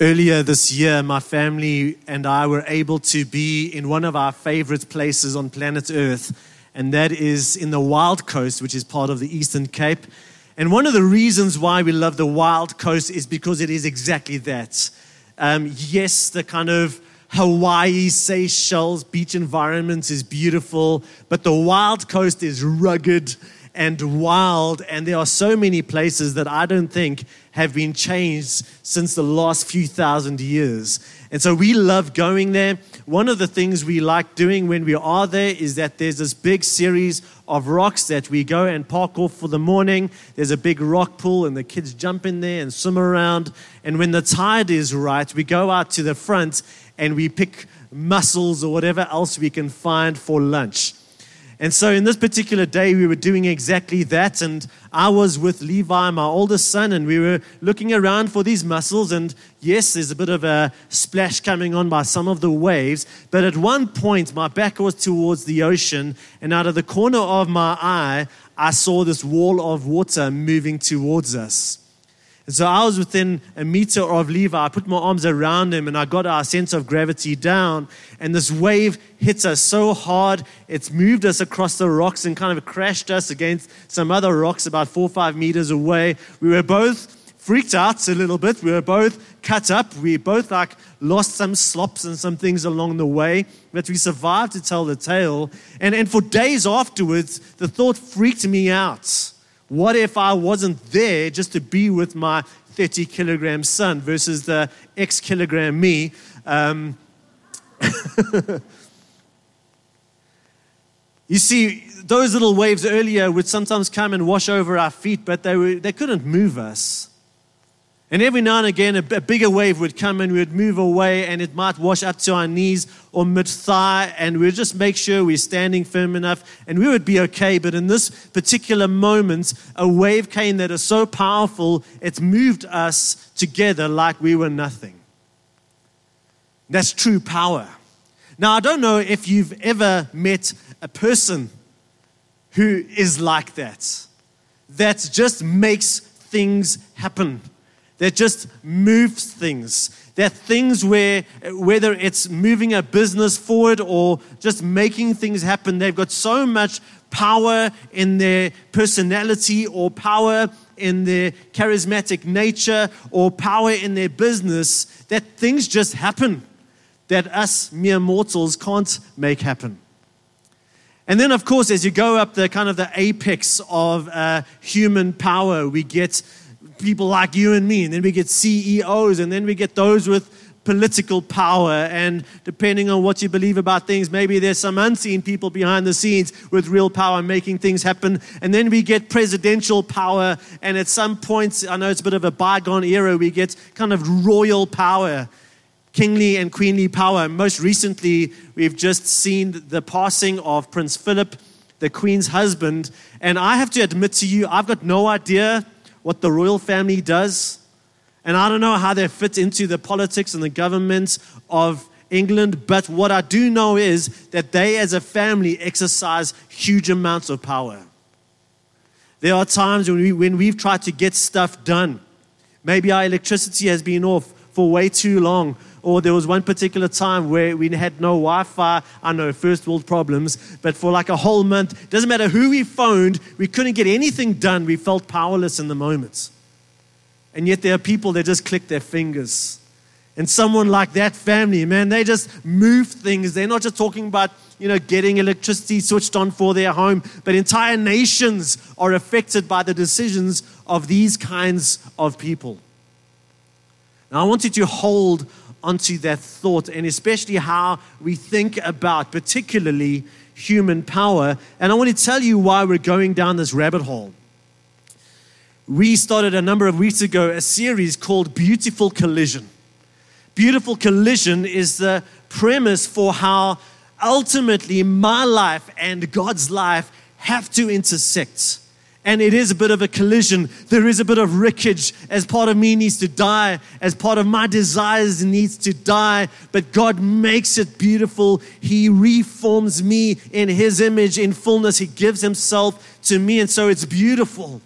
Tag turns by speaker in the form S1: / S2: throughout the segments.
S1: Earlier this year, my family and I were able to be in one of our favorite places on planet Earth, and that is in the Wild Coast, which is part of the Eastern Cape. And one of the reasons why we love the Wild Coast is because it is exactly that. Um, yes, the kind of Hawaii, Seychelles beach environment is beautiful, but the Wild Coast is rugged and wild, and there are so many places that I don't think have been changed since the last few thousand years. And so we love going there. One of the things we like doing when we are there is that there's this big series of rocks that we go and park off for the morning. There's a big rock pool, and the kids jump in there and swim around. And when the tide is right, we go out to the front and we pick mussels or whatever else we can find for lunch. And so, in this particular day, we were doing exactly that. And I was with Levi, my oldest son, and we were looking around for these mussels. And yes, there's a bit of a splash coming on by some of the waves. But at one point, my back was towards the ocean, and out of the corner of my eye, I saw this wall of water moving towards us. So I was within a meter of Levi. I put my arms around him and I got our sense of gravity down. And this wave hits us so hard, it's moved us across the rocks and kind of crashed us against some other rocks about four or five meters away. We were both freaked out a little bit. We were both cut up. We both like lost some slops and some things along the way, but we survived to tell the tale. And, and for days afterwards, the thought freaked me out. What if I wasn't there just to be with my 30 kilogram son versus the X kilogram me? Um, you see, those little waves earlier would sometimes come and wash over our feet, but they, were, they couldn't move us. And every now and again, a, a, bigger wave would come and we would move away, and it might wash up to our knees or mid thigh, and we'd just make sure we're standing firm enough, and we would be okay. But in this particular moment, a wave came that is so powerful, it's moved us together like we were nothing. That's true power. Now, I don't know if you've ever met a person who is like that, that just makes things happen that just moves things. That things where, whether it's moving a business forward or just making things happen, they've got so much power in their personality or power in their charismatic nature or power in their business that things just happen that us mere mortals can't make happen. And then, of course, as you go up the kind of the apex of uh, human power, we get people like you and me, and then we get CEOs, and then we get those with political power. And depending on what you believe about things, maybe there's some unseen people behind the scenes with real power making things happen. And then we get presidential power. And at some points, I know it's a bit of a bygone era, we get kind of royal power. Kingly and queenly power. Most recently, we've just seen the passing of Prince Philip, the Queen's husband. And I have to admit to you, I've got no idea what the royal family does. And I don't know how they fit into the politics and the government of England, but what I do know is that they as a family exercise huge amounts of power. There are times when, we, when we've tried to get stuff done. Maybe our electricity has been off for way too long, or there was one particular time where we had no Wi Fi. I know, first world problems, but for like a whole month, doesn't matter who we phoned, we couldn't get anything done. We felt powerless in the moments. And yet there are people that just click their fingers. And someone like that family, man, they just move things. They're not just talking about, you know, getting electricity switched on for their home, but entire nations are affected by the decisions of these kinds of people. Now, I want you to hold onto that thought and especially how we think about, particularly human power. And I want to tell you why we're going down this rabbit hole. We started a number of weeks ago a series called Beautiful Collision. Beautiful Collision is the premise for how ultimately my life and God's life have to intersect and it is a bit of a collision. There is a bit of wreckage as part of me needs to die, as part of my desires needs to die. But God makes it beautiful. He reforms me in His image in fullness. He gives Himself to me, and so it's beautiful.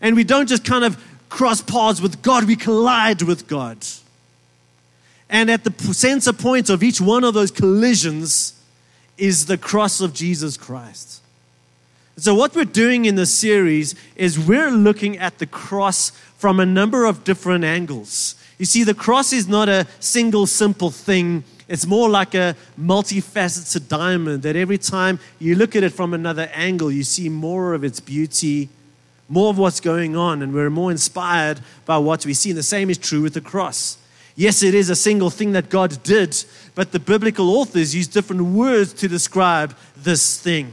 S1: And we don't just kind of cross paths with God, we collide with God. And at the center point of each one of those collisions is the cross of Jesus Christ. So, what we're doing in this series is we're looking at the cross from a number of different angles. You see, the cross is not a single simple thing, it's more like a multifaceted diamond that every time you look at it from another angle, you see more of its beauty, more of what's going on, and we're more inspired by what we see. And the same is true with the cross. Yes, it is a single thing that God did, but the biblical authors use different words to describe this thing.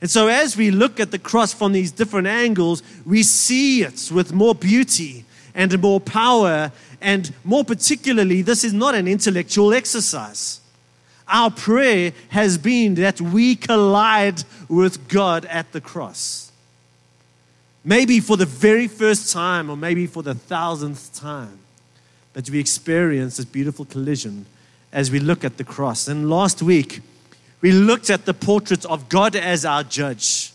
S1: And so, as we look at the cross from these different angles, we see it with more beauty and more power and more particularly, this is not an intellectual exercise. Our prayer has been that we collide with God at the cross. Maybe for the very first time, or maybe for the thousandth time, that we experience this beautiful collision as we look at the cross. And last week, we looked at the portrait of God as our judge.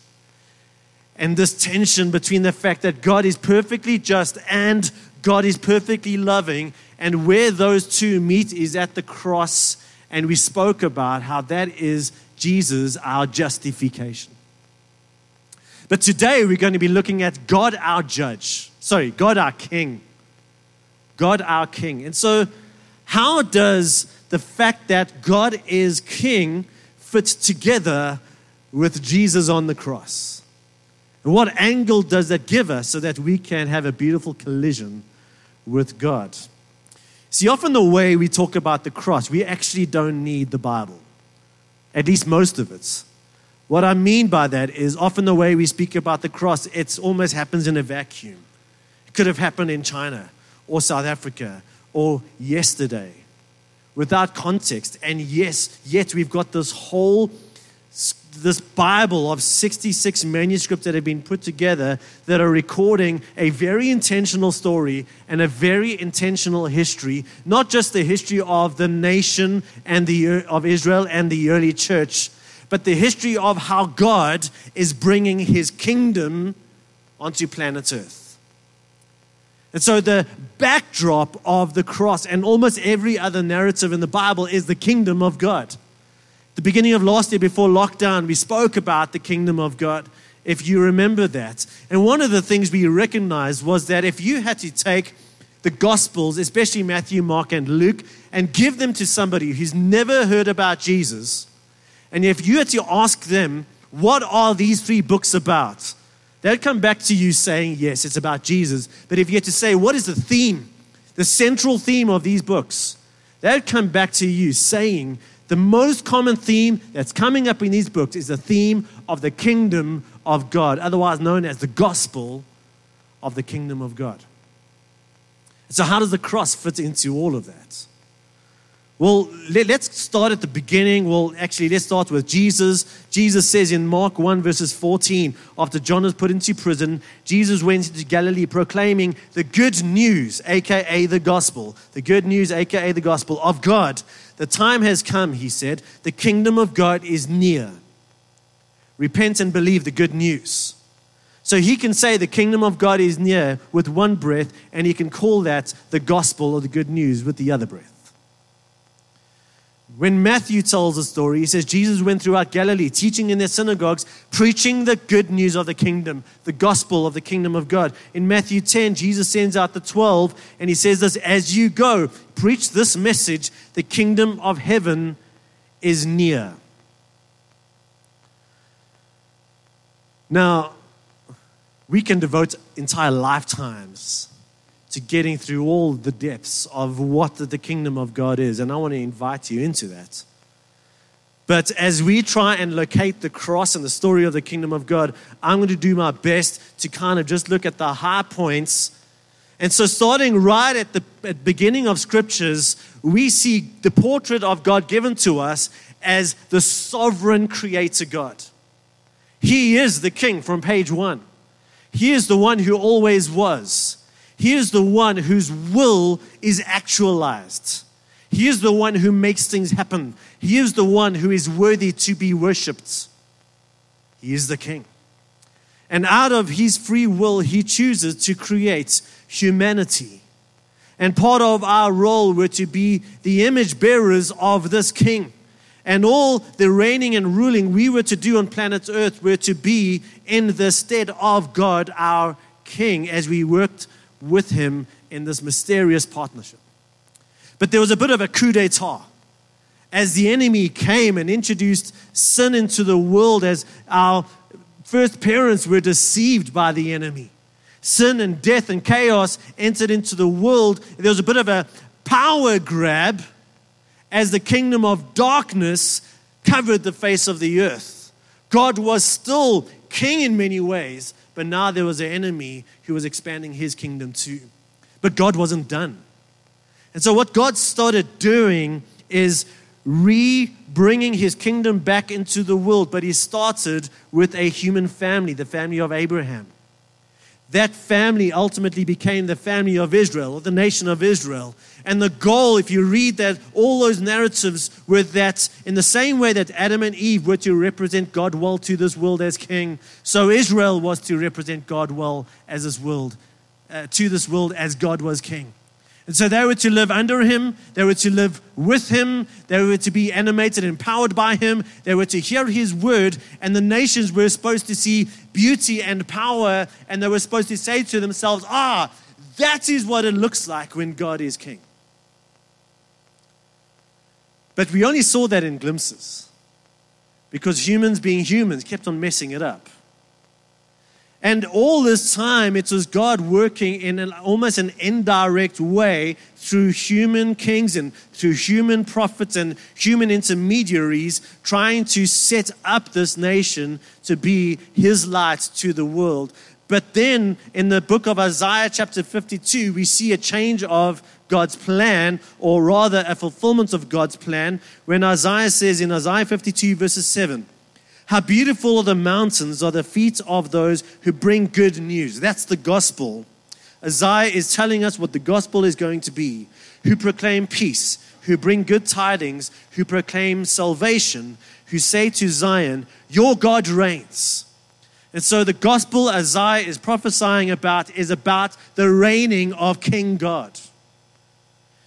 S1: And this tension between the fact that God is perfectly just and God is perfectly loving, and where those two meet is at the cross. And we spoke about how that is Jesus, our justification. But today we're going to be looking at God, our judge. Sorry, God, our king. God, our king. And so, how does the fact that God is king fit together with Jesus on the cross? And what angle does that give us so that we can have a beautiful collision with God. See, often the way we talk about the cross, we actually don't need the Bible, at least most of it. What I mean by that is often the way we speak about the cross, it almost happens in a vacuum. It could have happened in China or South Africa or yesterday without context. And yes, yet we've got this whole this Bible of 66 manuscripts that have been put together that are recording a very intentional story and a very intentional history, not just the history of the nation and the of Israel and the early church, but the history of how God is bringing his kingdom onto planet Earth. And so the backdrop of the cross and almost every other narrative in the Bible is the kingdom of God. The beginning of last year, before lockdown, we spoke about the kingdom of God, if you remember that. And one of the things we recognized was that if you had to take the Gospels, especially Matthew, Mark, and Luke, and give them to somebody who's never heard about Jesus, and if you had to ask them, what are these three books about? They'd come back to you saying, yes, it's about Jesus. But if you had to say, what is the theme, the central theme of these books? They'd come back to you saying the most common theme that's coming up in these books is the theme of the kingdom of God, otherwise known as the gospel of the kingdom of God. So, how does the cross fit into all of that? Well, let, us start at the beginning. Well, actually, let's start with Jesus. Jesus says in Mark 1, verses 14, after John was put into prison, Jesus went into Galilee proclaiming the good news, aka the gospel, the good news, aka the gospel of God. The time has come, he said. The kingdom of God is near. Repent and believe the good news. So he can say the kingdom of God is near with one breath, and he can call that the gospel or the good news with the other breath. When Matthew tells the story, he says Jesus went throughout Galilee, teaching in their synagogues, preaching the good news of the kingdom, the gospel of the kingdom of God. In Matthew 10, Jesus sends out the 12, and he says this As you go, preach this message the kingdom of heaven is near. Now, we can devote entire lifetimes to getting through all the depths of what the kingdom of God is. And I want to invite you into that. But as we try and locate the cross and the story of the kingdom of God, I'm going to do my best to kind of just look at the high points. And so, starting right at the at beginning of scriptures, we see the portrait of God given to us as the sovereign creator God. He is the king from page one. He is the one who always was. He is the one whose will is actualized. He is the one who makes things happen. He is the one who is worthy to be worshiped. He is the king. And out of his free will, he chooses to create humanity. And part of our role were to be the image bearers of this king. And all the reigning and ruling we were to do on planet Earth were to be in the stead of God, our king, as we worked with him in this mysterious partnership. But there was a bit of a coup d'etat as the enemy came and introduced sin into the world, as our first parents were deceived by the enemy. Sin and death and chaos entered into the world. There was a bit of a power grab as the kingdom of darkness covered the face of the earth. God was still king in many ways, but now there was an enemy who was expanding his kingdom too. But God wasn't done. And so, what God started doing is re bringing his kingdom back into the world, but he started with a human family, the family of Abraham. That family ultimately became the family of Israel, or the nation of Israel. And the goal, if you read that, all those narratives were that in the same way that Adam and Eve were to represent God well to this world as king, so Israel was to represent God well as this world, uh, to this world as God was king. And so they were to live under him, they were to live with him, they were to be animated and empowered by him, they were to hear his word, and the nations were supposed to see beauty and power, and they were supposed to say to themselves, Ah, that is what it looks like when God is king. But we only saw that in glimpses because humans, being humans, kept on messing it up. And all this time, it was God working in an, almost an indirect way through human kings and through human prophets and human intermediaries, trying to set up this nation to be his light to the world. But then in the book of Isaiah, chapter 52, we see a change of God's plan, or rather a fulfillment of God's plan, when Isaiah says in Isaiah 52, verses 7, how beautiful are the mountains are the feet of those who bring good news. That's the gospel. Isaiah is telling us what the gospel is going to be who proclaim peace, who bring good tidings, who proclaim salvation, who say to Zion, Your God reigns. And so the gospel Isaiah is prophesying about is about the reigning of King God.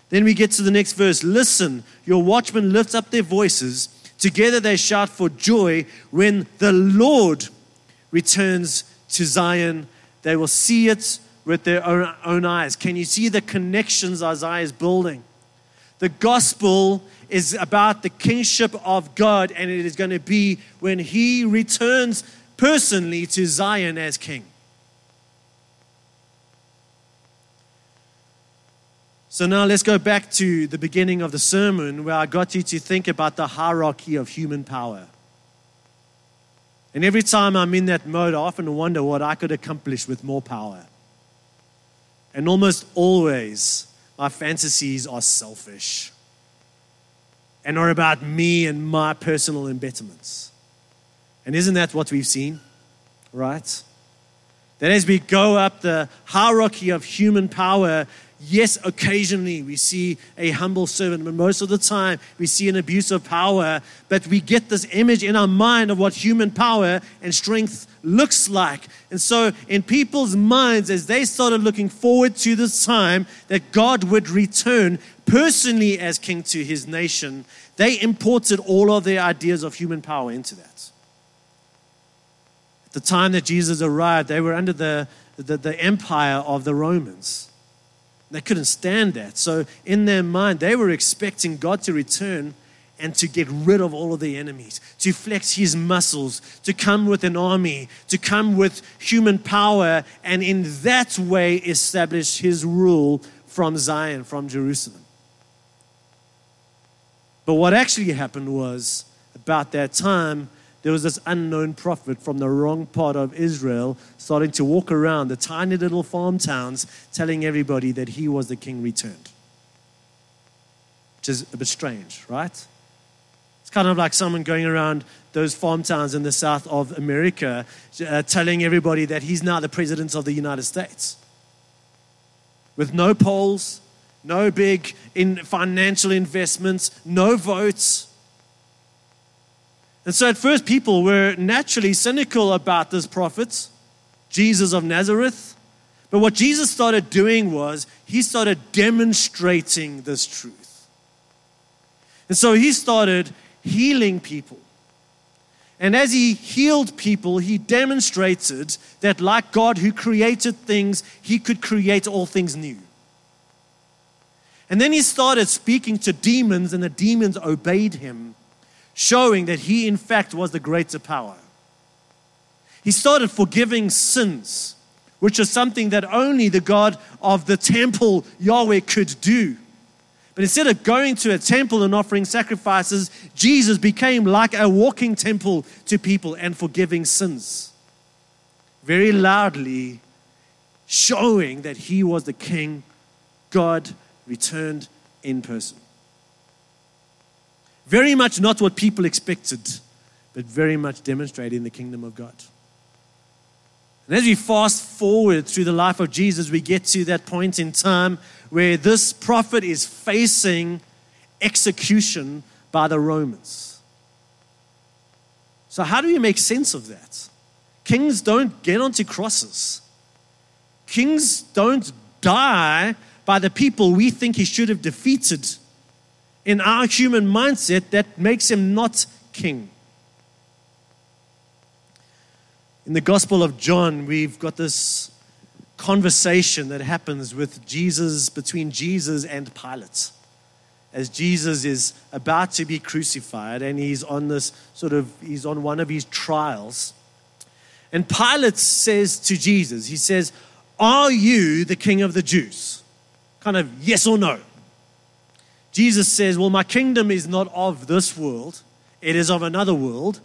S1: Then we get to the next verse. Listen, your watchmen lift up their voices Together they shout for joy when the Lord returns to Zion. They will see it with their own, own eyes. Can you see the connections Isaiah is building? The gospel is about the kingship of God, and it is going to be when he returns personally to Zion as king. So now let's go back to the beginning of the sermon where I got you to think about the hierarchy of human power. And every time I'm in that mode, I often wonder what I could accomplish with more power. And almost always, my fantasies are selfish and are about me and my personal embitterments. And isn't that what we've seen? Right? That as we go up the hierarchy of human power, Yes, occasionally we see a humble servant, but most of the time we see an abuse of power. But we get this image in our mind of what human power and strength looks like. And so, in people's minds, as they started looking forward to this time that God would return personally as king to his nation, they imported all of their ideas of human power into that. At the time that Jesus arrived, they were under the, the, the empire of the Romans. They couldn't stand that. So, in their mind, they were expecting God to return and to get rid of all of the enemies, to flex his muscles, to come with an army, to come with human power, and in that way establish his rule from Zion, from Jerusalem. But what actually happened was, about that time, there was this unknown prophet from the wrong part of Israel starting to walk around the tiny little farm towns telling everybody that he was the king returned. Which is a bit strange, right? It's kind of like someone going around those farm towns in the south of America uh, telling everybody that he's now the president of the United States. With no polls, no big in financial investments, no votes and so at first, people were naturally cynical about this prophet. Jesus of Nazareth. But what Jesus started doing was he started demonstrating this truth. And so he started healing people. And as he healed people, he demonstrated that, like God who created things, he could create all things new. And then he started speaking to demons, and the demons obeyed him, showing that he, in fact, was the greater power. He started forgiving sins, which is something that only the God of the temple, Yahweh, could do. But instead of going to a temple and offering sacrifices, Jesus became like a walking temple to people and forgiving sins. Very loudly showing that he was the king, God returned in person. Very much not what people expected, but very much demonstrating the kingdom of God. And as we fast forward through the life of Jesus, we get to that point in time where this prophet is facing execution by the Romans. So, how do we make sense of that? Kings don't get onto crosses, kings don't die by the people we think he should have defeated. In our human mindset, that makes him not king. In the Gospel of John, we've got this conversation that happens with Jesus, between Jesus and Pilate. As Jesus is about to be crucified and he's on this sort of, he's on one of his trials. And Pilate says to Jesus, he says, Are you the king of the Jews? Kind of yes or no. Jesus says, Well, my kingdom is not of this world, it is of another world.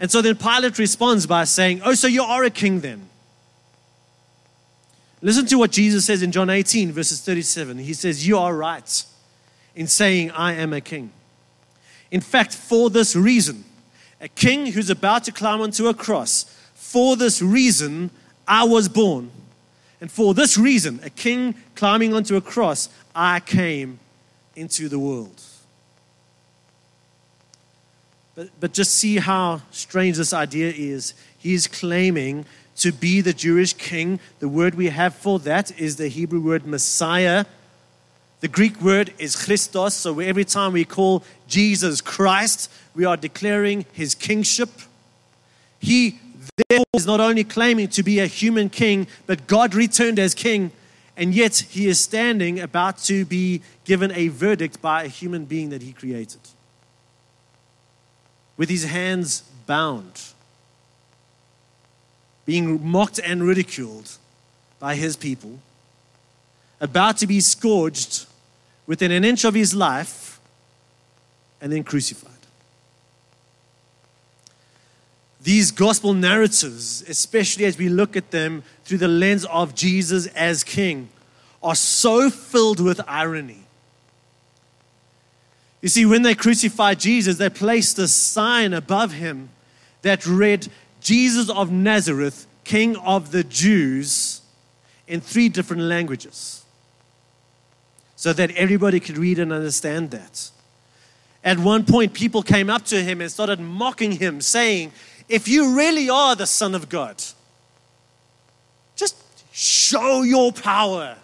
S1: And so then Pilate responds by saying, Oh, so you are a king then? Listen to what Jesus says in John 18, verses 37. He says, You are right in saying, I am a king. In fact, for this reason, a king who's about to climb onto a cross, for this reason, I was born. And for this reason, a king climbing onto a cross, I came into the world. But, but just see how strange this idea is. He's claiming to be the Jewish king. The word we have for that is the Hebrew word Messiah. The Greek word is Christos. So every time we call Jesus Christ, we are declaring his kingship. He therefore is not only claiming to be a human king, but God returned as king. And yet he is standing about to be given a verdict by a human being that he created with his hands bound, being mocked and ridiculed by his people, about to be scourged within an inch of his life, and then crucified. These gospel narratives, especially as we look at them through the lens of Jesus as King, are so filled with irony you see, when they crucified Jesus, they placed a sign above him that read, Jesus of Nazareth, King of the Jews, in three different languages, so that everybody could read and understand that. At one point, people came up to him and started mocking him, saying, If you really are the Son of God, just show your power.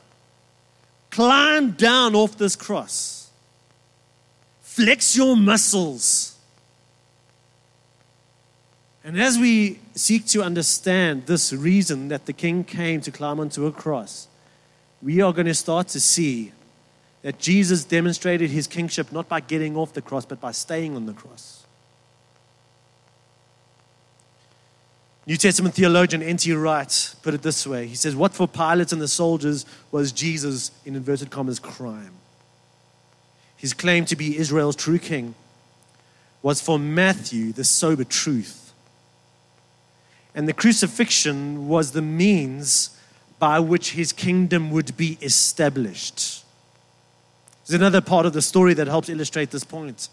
S1: Climb down off this cross. Flex your muscles. And as we seek to understand this reason that the king came to climb onto a cross, we are going to start to see that Jesus demonstrated his kingship not by getting off the cross, but by staying on the cross. New Testament theologian N.T. Wright put it this way He says, What for Pilate and the soldiers was Jesus, in inverted commas, crime? his claim to be Israel's true king, was for Matthew the sober truth. And the crucifixion was the means by which his kingdom would be established. There's another part of the story that helps illustrate this point.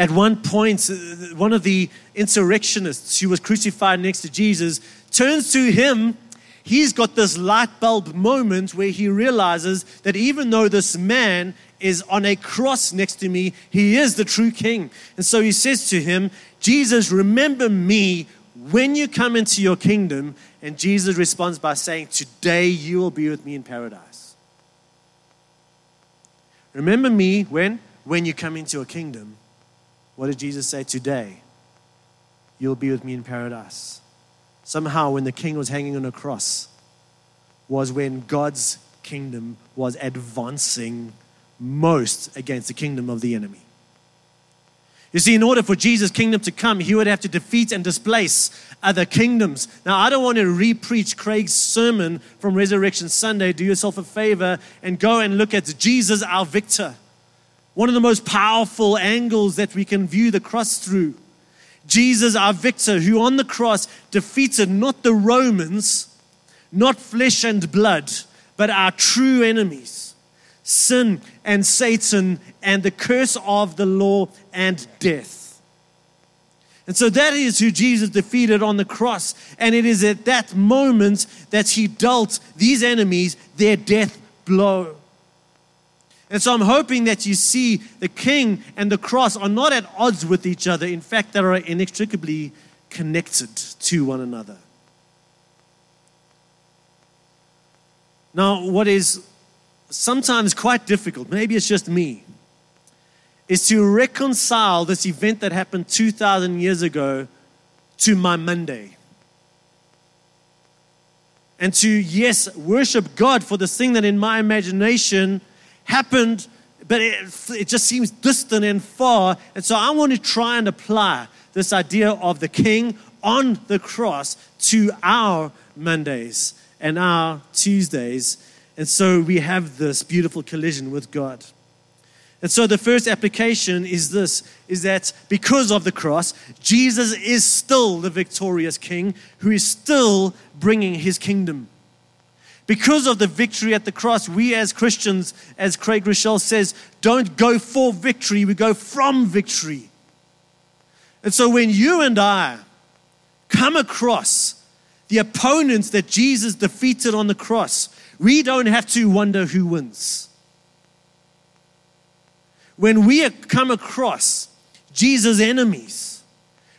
S1: At one point, uh, one of the insurrectionists who was crucified next to Jesus turns to him. He's got this light bulb moment where he realizes that even though this man is on a cross next to me. He is the true king. And so he says to him, Jesus, remember me when you come into your kingdom, and Jesus responds by saying, Today you will be with me in paradise. Remember me when? When you come into your kingdom. What did Jesus say? Today you'll be with me in paradise. Somehow, when the king was hanging on a cross, was when God's kingdom was advancing most against the kingdom of the enemy. You see, in order for Jesus' kingdom to come, he would have to defeat and displace other kingdoms. Now, I don't want to re-preach Craig's sermon from Resurrection Sunday. Do yourself a favor and go and look at Jesus, our victor. One of the most powerful angles that we can view the cross through. Jesus, our victor, who on the cross defeated not the Romans, not flesh and blood, but our true enemies sin and Satan and the curse of the law and death. And so that is who Jesus defeated on the cross. And it is at that moment that he dealt these enemies their death blow. And so I'm hoping that you see the king and the cross are not at odds with each other. In fact, they are inextricably connected to one another. Now, what is sometimes quite difficult, maybe it's just me, is to reconcile this event that happened 2,000 years ago to my Monday. And to, yes, worship God for this thing that in my imagination happened, but it, it just seems distant and far. And so I want to try and apply this idea of the King on the cross to our Mondays and our Tuesdays and so we have this beautiful collision with God. And so the first application is this is that because of the cross, Jesus is still the victorious king who is still bringing his kingdom. Because of the victory at the cross, we as Christians, as Craig Groeschel says, don't go for victory, we go from victory. And so when you and I come across the opponents that Jesus defeated on the cross, we don't have to wonder who wins. When we come across Jesus' enemies,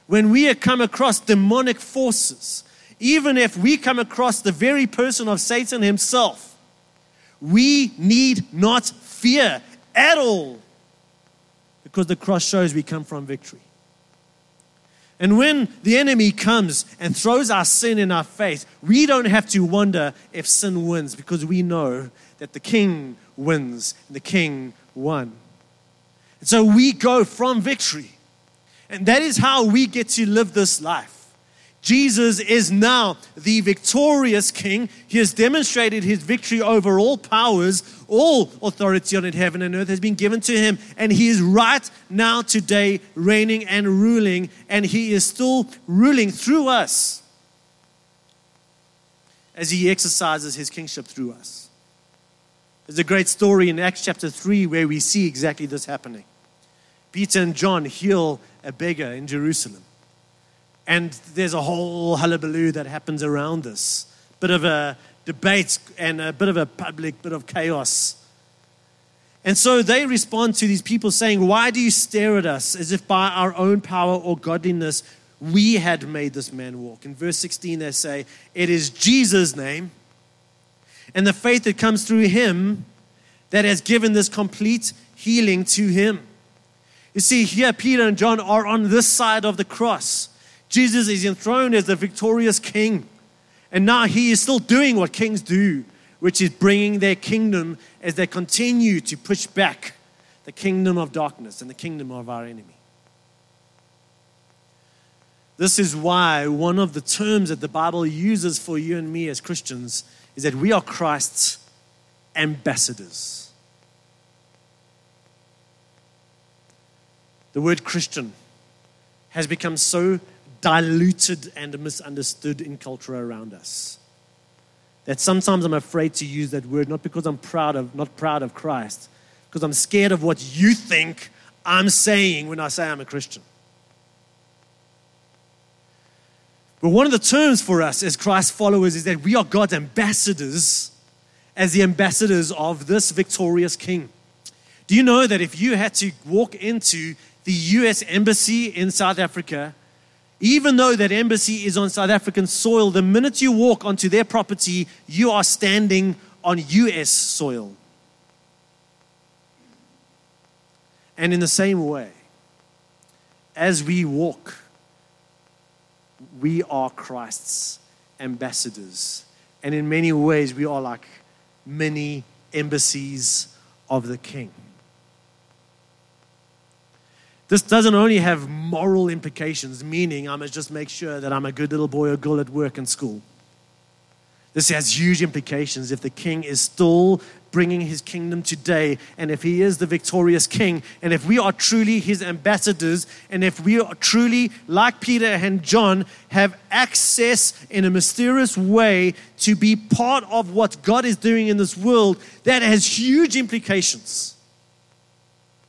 S1: when we come across demonic forces, even if we come across the very person of Satan himself, we need not fear at all because the cross shows we come from victory. And when the enemy comes and throws our sin in our face, we don't have to wonder if sin wins because we know that the king wins and the king won. And so we go from victory. And that is how we get to live this life. Jesus is now the victorious king. He has demonstrated his victory over all powers. All authority on heaven and earth has been given to him. And he is right now, today, reigning and ruling. And he is still ruling through us as he exercises his kingship through us. There's a great story in Acts chapter 3 where we see exactly this happening. Peter and John heal a beggar in Jerusalem. And there's a whole hullabaloo that happens around this. Bit of a debate and a bit of a public bit of chaos. And so they respond to these people saying, Why do you stare at us as if by our own power or godliness we had made this man walk? In verse 16, they say, It is Jesus' name and the faith that comes through him that has given this complete healing to him. You see, here Peter and John are on this side of the cross. Jesus is enthroned as the victorious king. And now he is still doing what kings do, which is bringing their kingdom as they continue to push back the kingdom of darkness and the kingdom of our enemy. This is why one of the terms that the Bible uses for you and me as Christians is that we are Christ's ambassadors. The word Christian has become so diluted and misunderstood in culture around us. That sometimes I'm afraid to use that word, not because I'm proud of, not proud of Christ, because I'm scared of what you think I'm saying when I say I'm a Christian. But one of the terms for us as Christ followers is that we are God's ambassadors as the ambassadors of this victorious King. Do you know that if you had to walk into the US Embassy in South Africa even though that embassy is on South African soil, the minute you walk onto their property, you are standing on US soil. And in the same way, as we walk, we are Christ's ambassadors. And in many ways, we are like many embassies of the King. This doesn't only have moral implications, meaning I must just make sure that I'm a good little boy or girl at work and school. This has huge implications if the king is still bringing his kingdom today, and if he is the victorious king, and if we are truly his ambassadors, and if we are truly, like Peter and John, have access in a mysterious way to be part of what God is doing in this world, that has huge implications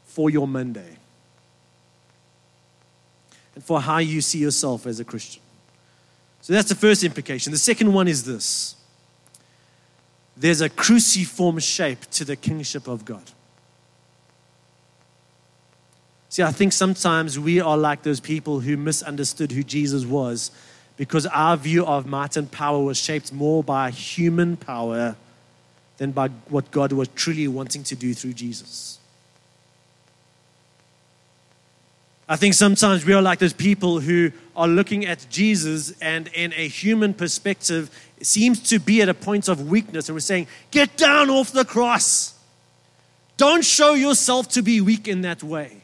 S1: for your Monday for how you see yourself as a Christian. So that's the first implication. The second one is this there's a cruciform shape to the kingship of God. See, I think sometimes we are like those people who misunderstood who Jesus was because our view of might and power was shaped more by human power than by what God was truly wanting to do through Jesus. I think sometimes we are like those people who are looking at Jesus and, in a human perspective, seems to be at a point of weakness, and we're saying, Get down off the cross. Don't show yourself to be weak in that way.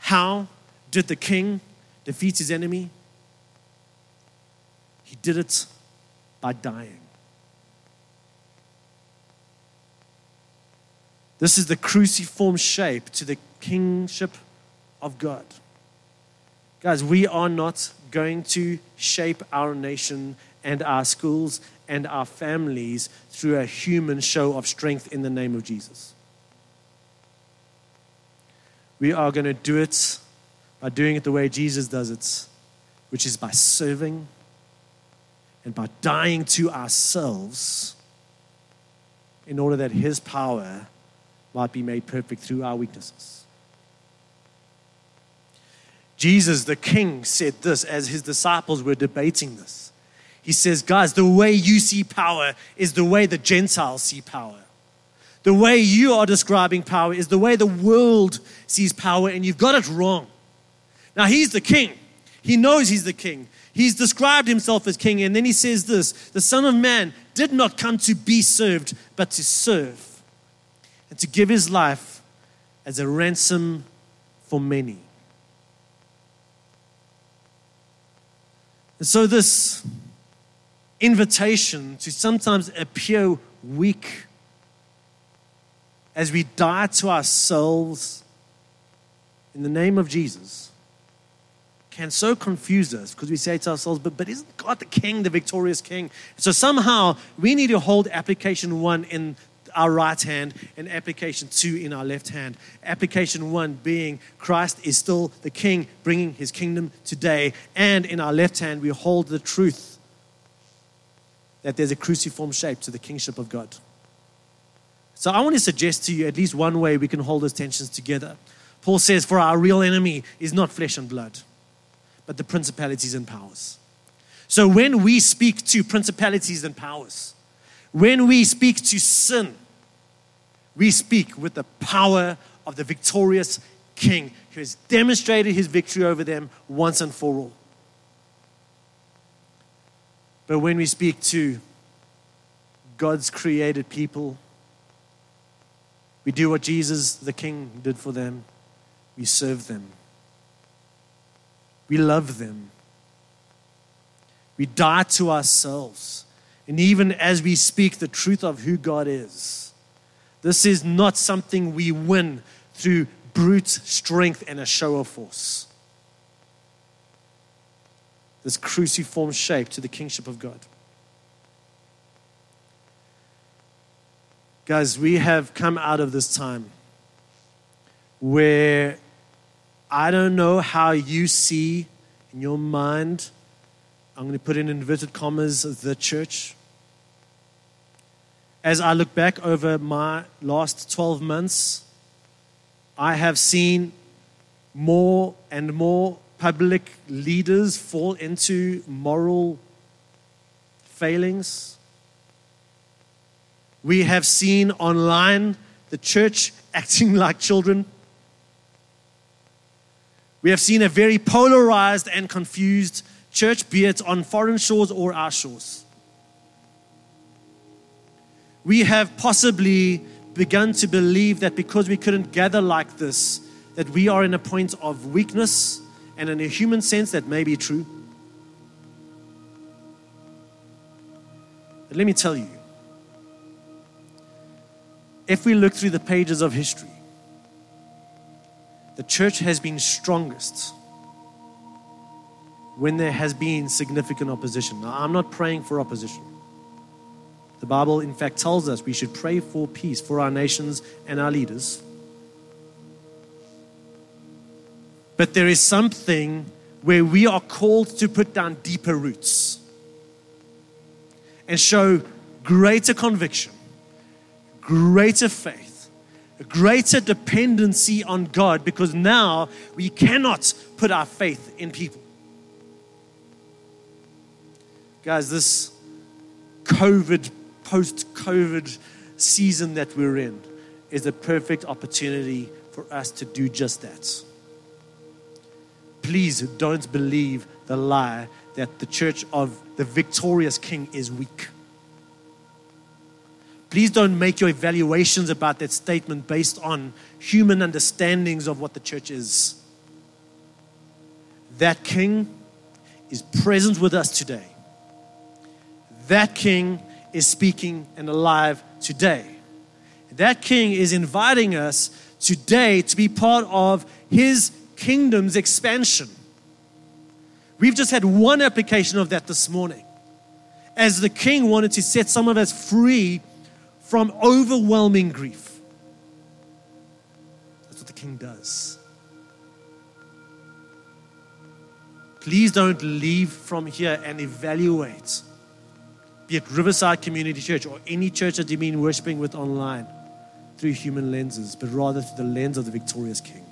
S1: How did the king defeat his enemy? He did it by dying. This is the cruciform shape to the kingship of God. Guys, we are not going to shape our nation and our schools and our families through a human show of strength in the name of Jesus. We are going to do it by doing it the way Jesus does it, which is by serving and by dying to ourselves in order that His power might be made perfect through our weaknesses. Jesus, the King, said this as his disciples were debating this. He says, Guys, the way you see power is the way the Gentiles see power. The way you are describing power is the way the world sees power, and you've got it wrong. Now, he's the king. He knows he's the king. He's described himself as king, and then he says this The Son of Man did not come to be served, but to serve and to give his life as a ransom for many. And so, this invitation to sometimes appear weak as we die to ourselves in the name of Jesus can so confuse us because we say to ourselves, but, but isn't God the King, the victorious King? So somehow we need to hold application one in our right hand and application two in our left hand. Application one being Christ is still the King, bringing his kingdom today. And in our left hand, we hold the truth that there's a cruciform shape to the kingship of God. So I want to suggest to you at least one way we can hold those tensions together. Paul says, For our real enemy is not flesh and blood, but the principalities and powers. So when we speak to principalities and powers, when we speak to sin, we speak with the power of the victorious King who has demonstrated his victory over them once and for all. But when we speak to God's created people, we do what Jesus, the King, did for them. We serve them. We love them. We die to ourselves. And even as we speak the truth of who God is, this is not something we win through brute strength and a show of force. This cruciform shape to the kingship of God. Guys, we have come out of this time where I don't know how you see in your mind, I'm going to put in inverted commas, the church as I look back over my last 12 months, I have seen more and more public leaders fall into moral failings. We have seen online the church acting like children. We have seen a very polarized and confused church, be it on foreign shores or our shores. We have possibly begun to believe that because we couldn't gather like this, that we are in a point of weakness, and in a human sense, that may be true. But let me tell you if we look through the pages of history, the church has been strongest when there has been significant opposition. Now, I'm not praying for opposition. The Bible, in fact, tells us we should pray for peace for our nations and our leaders. But there is something where we are called to put down deeper roots and show greater conviction, greater faith, greater dependency on God because now we cannot put our faith in people. Guys, this COVID, post COVID season that we're in is a perfect opportunity for us to do just that please don't believe the lie that the church of the victorious king is weak. Please don't make your evaluations about that statement based on human understandings of what the church is. That king is present with us today. That king is speaking and alive today. That king is inviting us today to be part of his kingdom's expansion. We've just had one application of that this morning. As the king wanted to set some of us free from overwhelming grief. That's what the king does. Please don't leave from here and evaluate, be it Riverside Community Church or any church that you've been worshiping with online, through human lenses, but rather through the lens of the victorious king.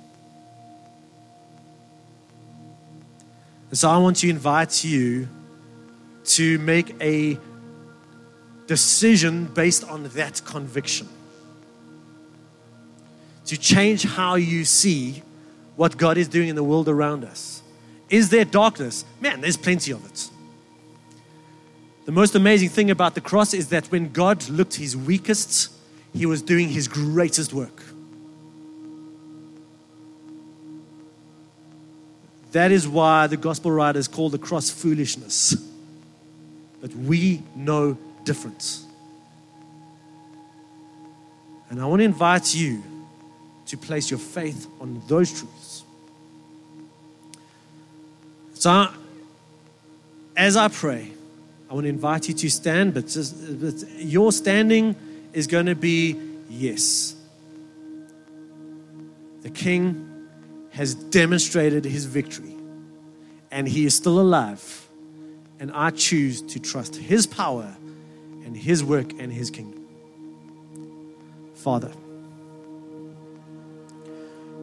S1: And so I want to invite you to make a decision based on that conviction. To change how you see what God is doing in the world around us. Is there darkness? Man, there's plenty of it. The most amazing thing about the cross is that when God looked his weakest, he was doing his greatest work. That is why the gospel writers call the cross foolishness. But we know difference. And I want to invite you to place your faith on those truths. So, as I pray, I want to invite you to stand, but, just, but your standing is going to be yes. The King has demonstrated his victory and he is still alive. And I choose to trust his power and his work and his kingdom. Father,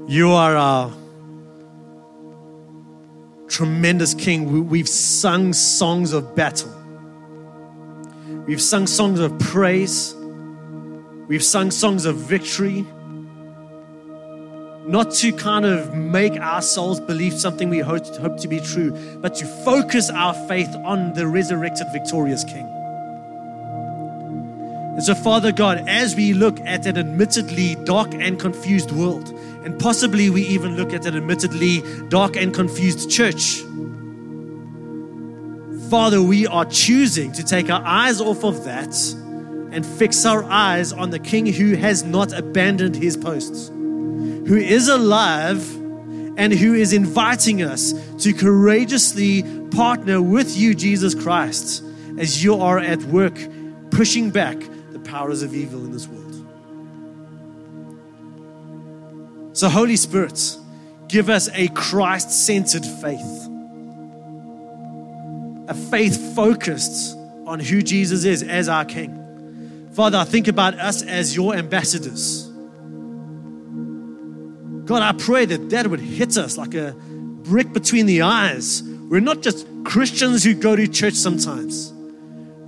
S1: you are our tremendous King. We've sung songs of battle, we've sung songs of praise, we've sung songs of victory not to kind of make our souls believe something we hope, hope to be true, but to focus our faith on the resurrected, victorious King. And so, Father God, as we look at an admittedly dark and confused world, and possibly we even look at an admittedly dark and confused church, Father, we are choosing to take our eyes off of that and fix our eyes on the King who has not abandoned his posts who is alive and who is inviting us to courageously partner with you, Jesus Christ, as you are at work pushing back the powers of evil in this world. So, Holy Spirit, give us a Christ centered faith, a faith focused on who Jesus is as our King. Father, I think about us as your ambassadors God, I pray that that would hit us like a brick between the eyes. We're not just Christians who go to church sometimes.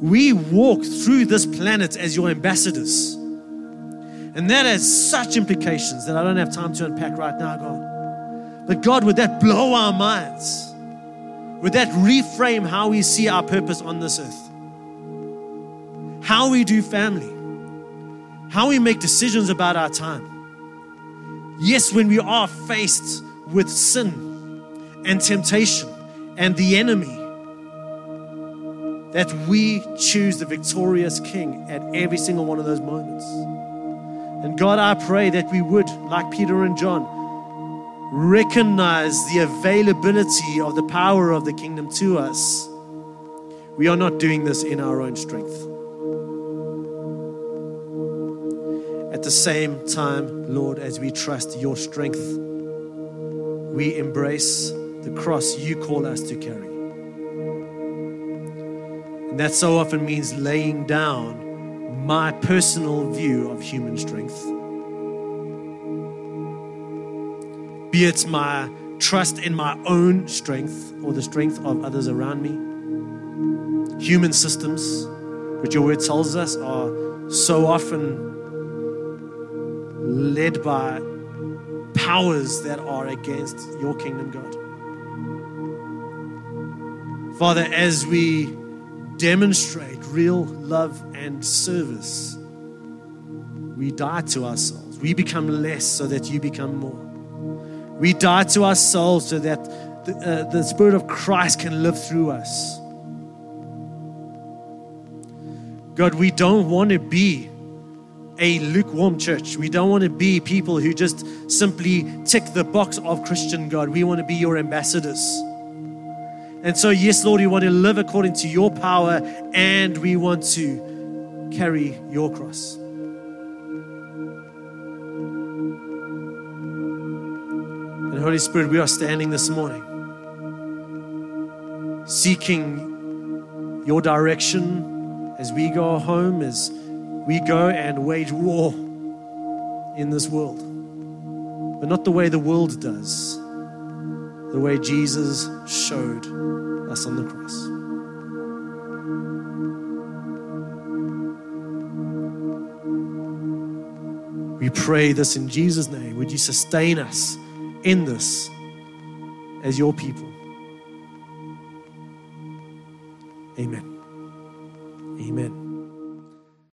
S1: We walk through this planet as your ambassadors. And that has such implications that I don't have time to unpack right now, God. But God, would that blow our minds? Would that reframe how we see our purpose on this earth? How we do family? How we make decisions about our time? Yes, when we are faced with sin and temptation and the enemy, that we choose the victorious King at every single one of those moments. And God, I pray that we would, like Peter and John, recognize the availability of the power of the kingdom to us. We are not doing this in our own strength. At the same time, Lord, as we trust your strength, we embrace the cross you call us to carry. And that so often means laying down my personal view of human strength. Be it my trust in my own strength or the strength of others around me. Human systems, which your word tells us are so often led by powers that are against your kingdom, God. Father, as we demonstrate real love and service, we die to ourselves. We become less so that you become more. We die to ourselves so that the, uh, the Spirit of Christ can live through us. God, we don't want to be a lukewarm church. We don't want to be people who just simply tick the box of Christian God. We want to be your ambassadors. And so, yes, Lord, we want to live according to your power and we want to carry your cross. Holy Spirit, we are standing this morning seeking your direction as we go home, as we go and wage war in this world. But not the way the world does, the way Jesus showed us on the cross. We pray this in Jesus' name. Would you sustain us in this as your people. Amen. Amen.